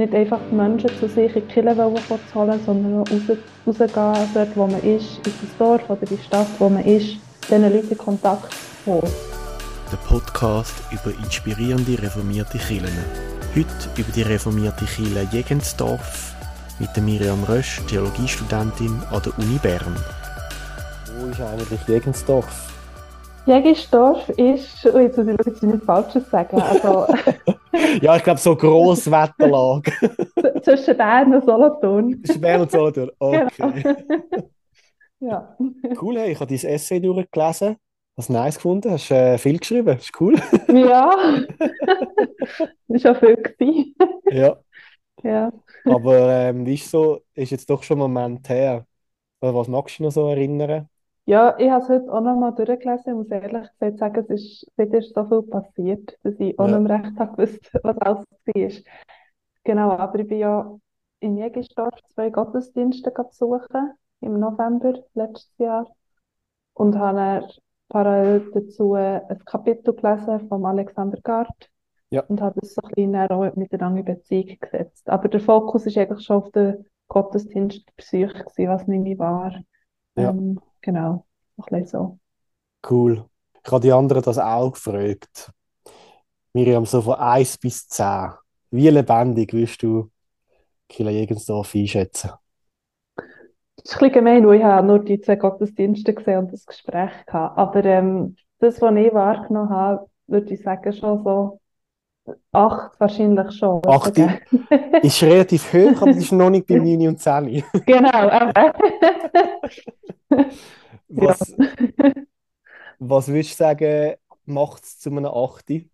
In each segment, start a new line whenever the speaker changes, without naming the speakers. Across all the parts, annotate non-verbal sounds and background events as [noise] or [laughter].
nicht einfach die Menschen zu sich in die Kirche zu holen, sondern raus, rausgehen, dort wo man ist, in das Dorf oder die Stadt, wo man ist, diesen Leuten in Kontakt zu holen.
Der Podcast über inspirierende reformierte Kirchen. Heute über die reformierte Kirche Jegensdorf mit der Miriam Rösch, Theologiestudentin an der Uni Bern.
Wo ist eigentlich Jegensdorf?
Jägisdorf ist, oh, jetzt muss ich jetzt nicht Falsches sagen, also... [laughs]
ja, ich glaube so Grosswetterlage.
Zwischen Bern und Solothurn.
Zwischen Bern und Solothurn, [laughs] okay. Genau. [laughs]
ja.
Cool, hey, ich habe dein Essay durchgelesen. Hast du nice gefunden? Hast du äh, viel geschrieben? Das ist cool.
ja, das war auch viel. Gewesen.
ja.
ja.
Aber ähm, ist so, ist jetzt doch schon ein Moment her. Was magst du dich noch so erinnern?
Ja, ich habe es heute auch noch mal durchgelesen. Ich muss ehrlich gesagt sagen, es ist, seitdem ist so viel passiert, dass ich auch nicht mehr recht habe gewusst, [laughs] was alles war. Genau, aber ich bin ja in Jägersdorf zwei Gottesdienste besuchen, im November letztes Jahr. Und habe parallel dazu ein Kapitel gelesen von Alexander Gard.
Ja.
Und habe das so ein bisschen auch miteinander in Beziehung gesetzt. Aber der Fokus ist eigentlich schon auf den Gottesdienstbesuch, was nicht war.
Ja.
Ähm, Genau, ein bisschen so.
Cool. Ich habe die anderen das auch gefragt. Miriam, so von 1 bis 10. Wie lebendig willst du Kila Jegensdorf einschätzen?
Das ist ein bisschen gemein, weil ich habe nur die zwei Gottesdienste gesehen und das Gespräch gehabt. Aber ähm, das, was ich wahrgenommen habe, würde ich sagen, schon so acht wahrscheinlich schon.
Acht [laughs] ist relativ hoch, aber es ist noch nicht bei 9 und 10. [laughs]
genau. [laughs]
was, was würdest du sagen, macht es zu einem Achte?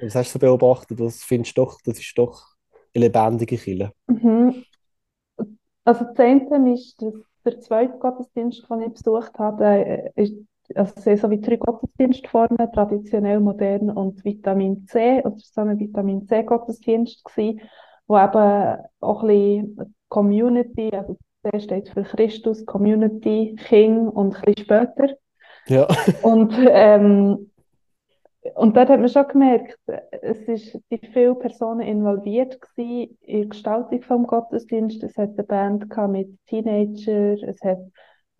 Was hast du beobachtet? Was findest du doch, das ist doch eine lebendige Kille?
Mhm. Also das eine ist, dass der zweite Gottesdienst, den ich besucht habe, ist also es sind so wie drei Gottesdienstformen, traditionell, modern und Vitamin C. Und es war so ein Vitamin C-Gottesdienst, wo eben auch ein bisschen Community, also C steht für Christus, Community, King und ein bisschen später.
Ja.
und, ähm, und dort hat man schon gemerkt, es sind viele Personen involviert in die Gestaltung des Gottesdienstes. Es hat eine Band mit Teenagern, es hat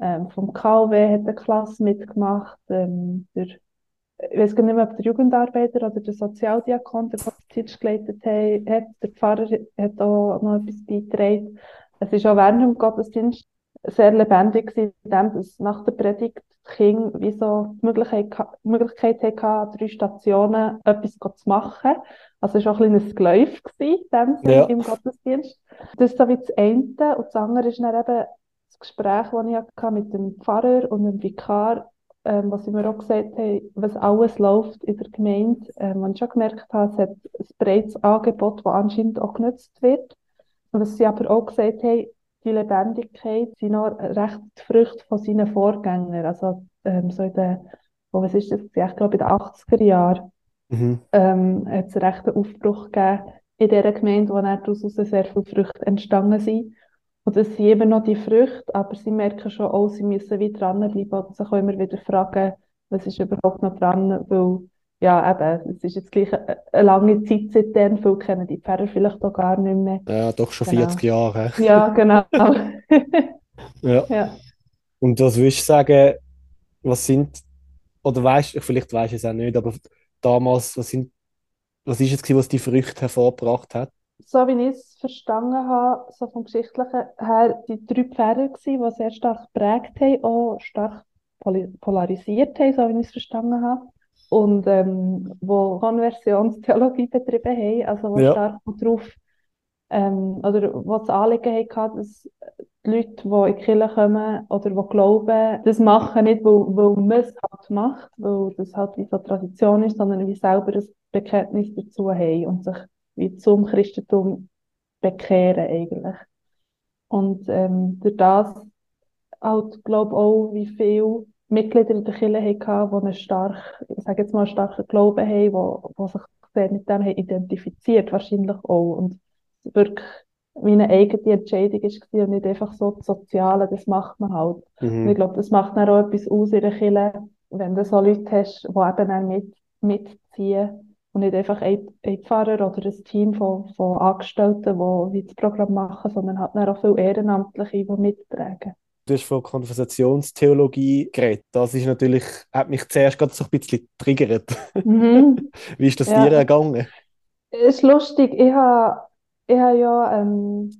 ähm, vom KW hat eine Klasse mitgemacht, ähm, der, ich weiß gar nicht mehr, ob der Jugendarbeiter oder der Sozialdiakon der Gottesdienst geleitet hat, der Pfarrer hat auch noch etwas beigetragen. Es ist auch während dem Gottesdienst sehr lebendig dem, dass nach der Predigt die Kinder wie so die Möglichkeit, die Möglichkeit hatten, drei Stationen etwas zu machen. Also es war auch ein kleines Geläuf in dem ja. im Gottesdienst. Das ist so wie das eine. Und das andere ist dann eben Gespräch, das ich hatte mit dem Pfarrer und dem Vikar, ähm, was sie mir auch gesagt haben, was alles läuft in der Gemeinde. Ähm, ich schon gemerkt habe, es hat ein breites Angebot, das anscheinend auch genutzt wird. Und was sie aber auch gesagt haben, die Lebendigkeit sind noch recht die Früchte von seinen Vorgängern. Also ähm, so in den, oh, was ist das? Ich glaube in den 80er Jahren mhm. ähm, hat es einen rechten Aufbruch gegeben in dieser Gemeinde, wo daraus sehr viele Früchte entstanden sind. Und es sind eben noch die Früchte, aber sie merken schon auch, sie müssen wieder dranbleiben und sich auch immer wieder fragen, was ist überhaupt noch dran, weil ja, eben, es ist jetzt gleich eine, lange Zeit seitdem, viele kennen die Pferde vielleicht auch gar nicht mehr.
Ja, doch schon
genau.
40 Jahre.
Ja, genau. [laughs] [laughs]
ja.
ja.
Und was würdest du sagen, was sind, oder weißt du, vielleicht weißt du es auch nicht, aber damals, was sind, was ist es, was die Früchte hervorgebracht hat?
So wie ich es verstanden habe, so vom Geschichtlichen her, die drei Pferde die sehr stark geprägt haben, auch stark polarisiert haben, so wie ich es verstanden habe. Und ähm, wo Konversionstheologie betrieben haben, also wo ja. stark darauf, ähm, oder wo das Anliegen hatten, dass die Leute, die in die Kirche kommen oder die glauben, das machen nicht, weil, weil man es halt macht, weil das halt wie so Tradition ist, sondern wie selber ein Bekenntnis dazu haben und sich wie zum Christentum bekehren eigentlich. Und ähm, durch das halt, glaube auch, wie viele Mitglieder in der Kirche hatten, die einen stark, ich sage jetzt mal, einen starken Glauben haben, die, die sich sehr mit dem haben identifiziert, wahrscheinlich auch. Und wirklich wie eine eigene Entscheidung war und nicht einfach so das Soziale, das macht man halt. Mhm. Und ich glaube, das macht dann auch etwas aus in der Kirche, wenn du so Leute hast, die eben dann mit, mitziehen und nicht einfach ein, ein Pfarrer oder ein Team von, von Angestellten, die das Programm machen, sondern halt auch viele Ehrenamtliche, die mittragen.
Du hast von Konversationstheologie geredet. Das ist natürlich, hat mich zuerst gerade so ein bisschen triggert. Mhm. [laughs] Wie ist das ja. dir ergangen?
Es ist lustig. Ich habe, ich habe ja ähm,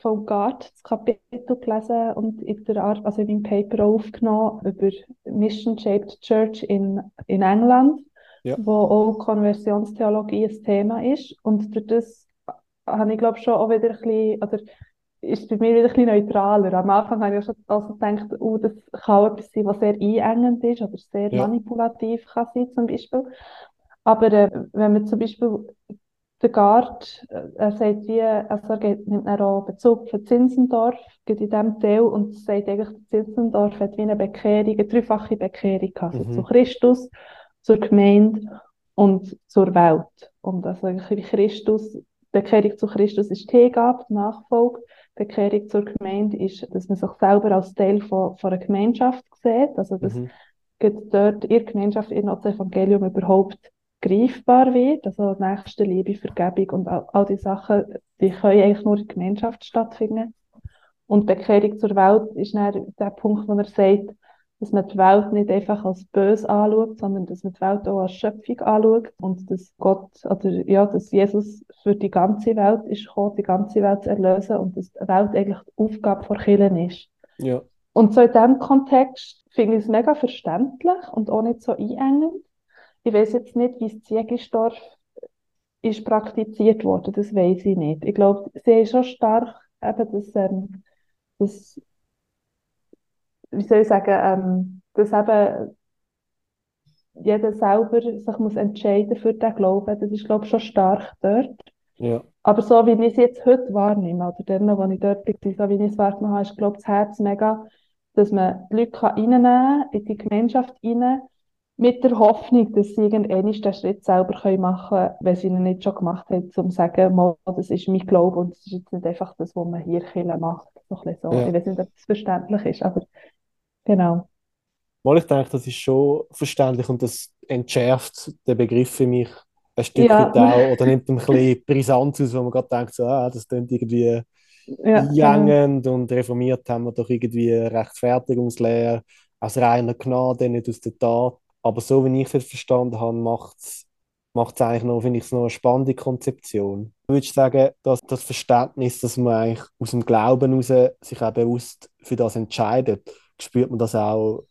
von Gart das Kapitel gelesen und in der Art, also in meinem Paper aufgenommen über Mission Shaped Church in, in England, ja. wo auch Konversionstheologie ein Thema ist. Und durch das habe ich glaube schon auch wieder ein bisschen, oder ist bei mir wieder ein bisschen neutraler. Am Anfang habe ich schon also gedacht, oh, das kann etwas sein, was sehr einengend ist oder sehr ja. manipulativ kann sein, zum Beispiel. Aber äh, wenn man zum Beispiel der Gard, äh, er sagt wie, also er nimmt dann auch Bezug für Zinsendorf, geht in diesem Teil und sagt eigentlich, Zinsendorf hat wie eine Bekehrung, eine dreifache Bekehrung gehabt, also mhm. zu Christus, zur Gemeinde und zur Welt. Und also Christus, Bekehrung zu Christus ist die Hingabe, die Nachfolge. Bekehrung zur Gemeinde ist, dass man sich selber als Teil von, von einer Gemeinschaft sieht, also dass mhm. dort in der Gemeinschaft in das Evangelium überhaupt greifbar wird, also nächste Liebe, Vergebung und all, all die Sachen, die können eigentlich nur in der Gemeinschaft stattfinden. Und Bekehrung zur Welt ist dann der Punkt, wo er sagt, dass man die Welt nicht einfach als böse anschaut, sondern dass man die Welt auch als Schöpfung anschaut und dass Gott, oder ja, dass Jesus für die ganze Welt ist gekommen, die ganze Welt zu erlösen und dass die Welt eigentlich die Aufgabe von Kirchen ist.
Ja.
Und so in diesem Kontext finde ich es mega verständlich und auch nicht so einengend. Ich weiß jetzt nicht, wie es Ziegisdorf ist praktiziert worden, das weiß ich nicht. Ich glaube, sie ist schon stark eben, dass, ähm, dass wie soll ich sagen, ähm, dass eben jeder selber sich muss entscheiden für den Glauben, das ist, glaube ich, schon stark dort.
Ja.
Aber so wie ich es jetzt heute wahrnehme, oder dann, wo ich dort bin, so wie ich es wahrgenommen habe, ist, glaube ich, das Herz mega, dass man die Leute reinnehmen kann, in die Gemeinschaft rein, mit der Hoffnung, dass sie irgendwann den Schritt selber machen können, wenn sie ihn nicht schon gemacht haben, um zu sagen, das ist mein Glaube und es ist jetzt nicht einfach das, was man hier macht. So so. Ja. Ich weiß nicht, ob das verständlich ist, aber Genau.
Mal ich denke, das ist schon verständlich und das entschärft den Begriff für mich ein Stück ja. weit auch oder nimmt ein bisschen Brisanz aus, wo man gerade denkt, so, ah, das klingt irgendwie ja, genau. und reformiert haben wir doch irgendwie Rechtfertigungslehre aus reiner Gnade, nicht aus der Tat. Aber so wie ich es verstanden habe, macht es macht es eigentlich noch, finde ich, noch eine spannende Konzeption. Ich würde sagen, dass das Verständnis, dass man eigentlich aus dem Glauben heraus sich auch bewusst für das entscheidet, spürt man das auch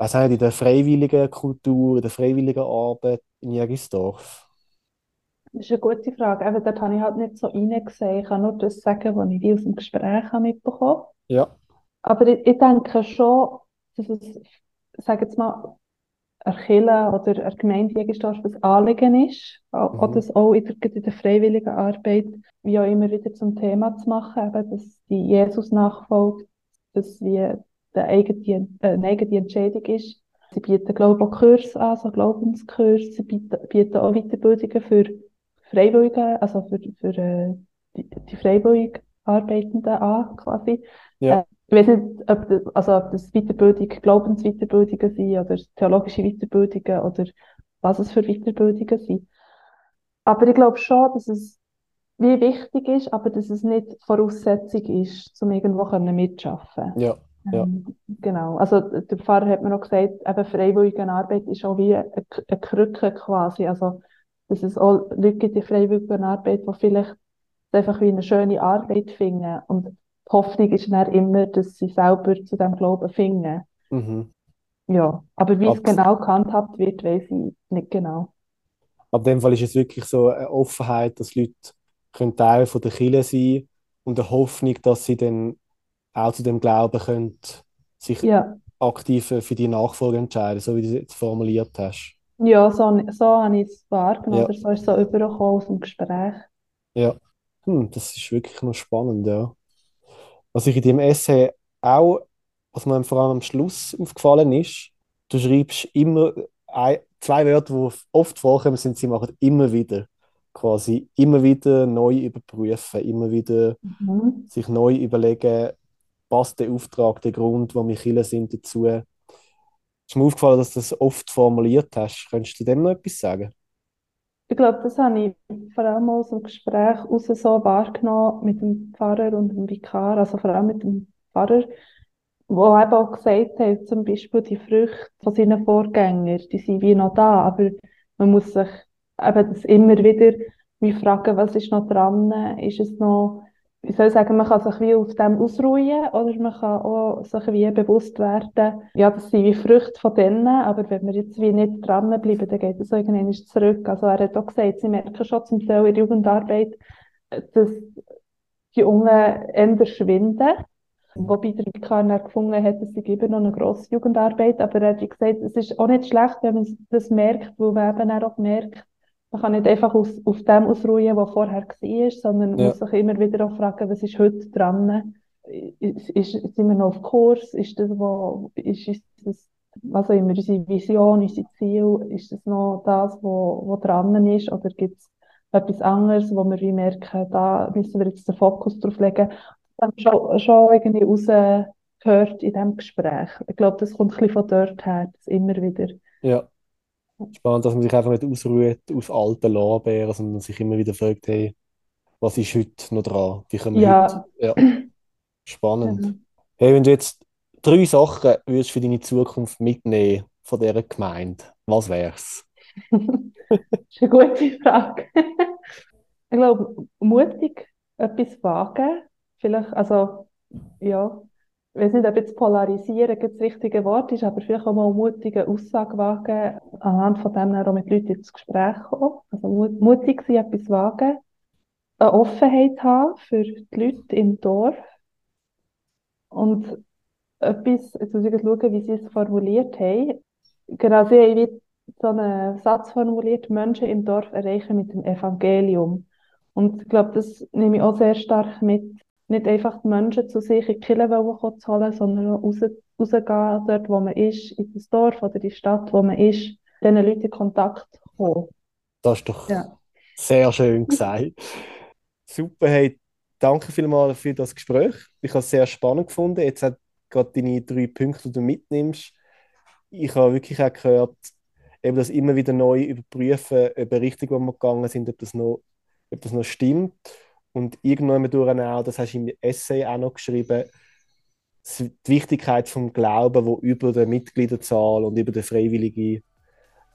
nicht, in der freiwilligen Kultur, in der freiwilligen Arbeit in Jägisdorf?
Das ist eine gute Frage. Eben, dort habe ich halt nicht so reingesehen. Ich kann nur das sagen, was ich aus dem Gespräch mitbekommen habe.
Ja.
Aber ich, ich denke schon, dass es, sage jetzt mal, eine Kirche oder eine Gemeinde Jägisdorf ein Anliegen ist, mhm. oder das auch in der, in der freiwilligen Arbeit, wie auch immer wieder zum Thema zu machen, eben, dass die Jesus nachfolgt, dass wir eine eigene, äh, eine eigene Entscheidung ist. Sie bieten, glaube ich, auch Kurse an, so Glaubenskurse. Sie bieten, bieten auch Weiterbildungen für Freiwillige, also für, für äh, die, die freiwillig Arbeitenden an, quasi. Ja. Äh, ich weiß nicht, ob das, also ob das Weiterbildung, Glaubensweiterbildungen sind oder theologische Weiterbildungen oder was es für Weiterbildungen sind. Aber ich glaube schon, dass es wie wichtig ist, aber dass es nicht Voraussetzung ist, um irgendwo mitzuschaffen.
Ja. Ja.
Ähm, genau. Also der Pfarrer hat mir noch gesagt, eben freiwillige Arbeit ist auch wie eine, eine Krücke quasi. Also dass es auch Leute gibt in freiwilliger Arbeit, die vielleicht einfach wie eine schöne Arbeit finden. Und die Hoffnung ist dann immer, dass sie selber zu dem Glauben finden.
Mhm.
Ja, aber wie Ab es genau gehandhabt wird, weiß ich nicht genau.
Ab dem Fall ist es wirklich so eine Offenheit, dass Leute können Teil von der Kirche sein und eine Hoffnung, dass sie dann auch zu dem Glauben könnt, sich ja. aktiv für die Nachfolge entscheiden, so wie du es jetzt formuliert hast.
Ja, so, so habe ich es wahrgenommen, ja. oder so ist es so übergekommen aus dem Gespräch.
Ja, hm, das ist wirklich noch spannend, ja. Was ich in deinem Essay auch, was mir vor allem am Schluss aufgefallen ist, du schreibst immer ein, zwei Wörter, die oft vorkommen, sind, sie machen immer wieder quasi immer wieder neu überprüfen, immer wieder mhm. sich neu überlegen, passt der Auftrag, der Grund, wo wir Killer sind, dazu? Ist mir aufgefallen, dass du das oft formuliert hast. Könntest du dem noch etwas sagen?
ich glaube, das habe ich vor allem aus dem Gespräch raus so wahrgenommen mit dem Pfarrer und dem Vikar, also vor allem mit dem Pfarrer, wo eben auch gesagt hat, zum Beispiel die Früchte von seinen Vorgängern, die sind wie noch da, aber man muss sich eben das immer wieder wie fragen, was ist noch dran, ist es noch ich soll sagen, man kann sich wie auf dem ausruhen oder man kann auch sich wie bewusst werden, ja, das sind wie Früchte von denen, aber wenn wir jetzt wie nicht dranbleiben, dann geht es irgendwann zurück. Also er hat auch gesagt, sie merken schon zum Teil in der Jugendarbeit, dass die Jungen eher schwinden. Wobei der Vikar gefunden hat, dass sie immer noch eine grosse Jugendarbeit, aber er hat gesagt, es ist auch nicht schlecht, wenn man das merkt, weil man eben auch merkt, man kann nicht einfach aus, auf dem ausruhen, was vorher war, sondern man ja. muss sich immer wieder auch fragen, was ist heute dran? Ist, ist, sind wir noch auf Kurs? Ist das, wo, ist, ist das, was immer, unsere Vision, unser Ziel, ist das noch das, was wo, wo dran ist? Oder gibt es etwas anderes, wo wir wie merken, da müssen wir jetzt den Fokus drauf legen? Das haben wir schon, schon irgendwie rausgehört in diesem Gespräch. Ich glaube, das kommt ein bisschen von dort her, das immer wieder.
Ja. Spannend, dass man sich einfach nicht ausruht auf alten Lorbeeren, sondern sich immer wieder fragt, hey, was ist heute noch dran? Wie können wir
ja.
heute... Ja. Spannend. Mhm. Hey, wenn du jetzt drei Sachen würdest für deine Zukunft mitnehmen von dieser Gemeinde, was wär's? [laughs]
das ist eine gute Frage. ich glaube, mutig etwas wagen. Vielleicht, also, ja, ich weiß nicht, ob jetzt polarisieren das richtige Wort ist, aber vielleicht auch mal mutige Aussage wagen, anhand von dem auch mit Leuten ins Gespräch kommen. Also mutig sein, etwas wagen, eine Offenheit haben für die Leute im Dorf und etwas, jetzt muss ich schauen, wie sie es formuliert haben. Genau, sie haben so einen Satz formuliert, Menschen im Dorf erreichen mit dem Evangelium. Und ich glaube, das nehme ich auch sehr stark mit nicht einfach die Menschen zu sich in die Kirche zu holen, sondern raus, rausgehen, dort, wo man ist, in das Dorf oder die Stadt, wo man ist, diesen Leuten in Kontakt kommen.
Das ist doch ja. sehr schön gesagt. [laughs] Super, hey, danke vielmals für das Gespräch. Ich habe es sehr spannend gefunden. Jetzt hat gerade deine drei Punkte, die du mitnimmst. Ich habe wirklich auch gehört, eben das immer wieder neu überprüfen, ob richtig, wo wir gegangen sind, ob das noch, ob das noch stimmt. Und irgendwann durch auch, das hast du im Essay auch noch geschrieben, die Wichtigkeit vom Glauben, wo über der Mitgliederzahl und über die freiwillige,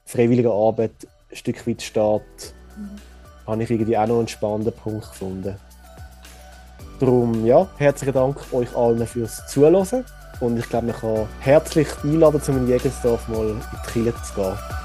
freiwillige Arbeit ein Stück weit steht, mhm. habe ich irgendwie auch noch einen spannenden Punkt gefunden. Darum, ja, herzlichen Dank euch allen fürs Zuhören und ich glaube, man kann herzlich einladen, zum in Jägersdorf mal in die Kirche zu gehen.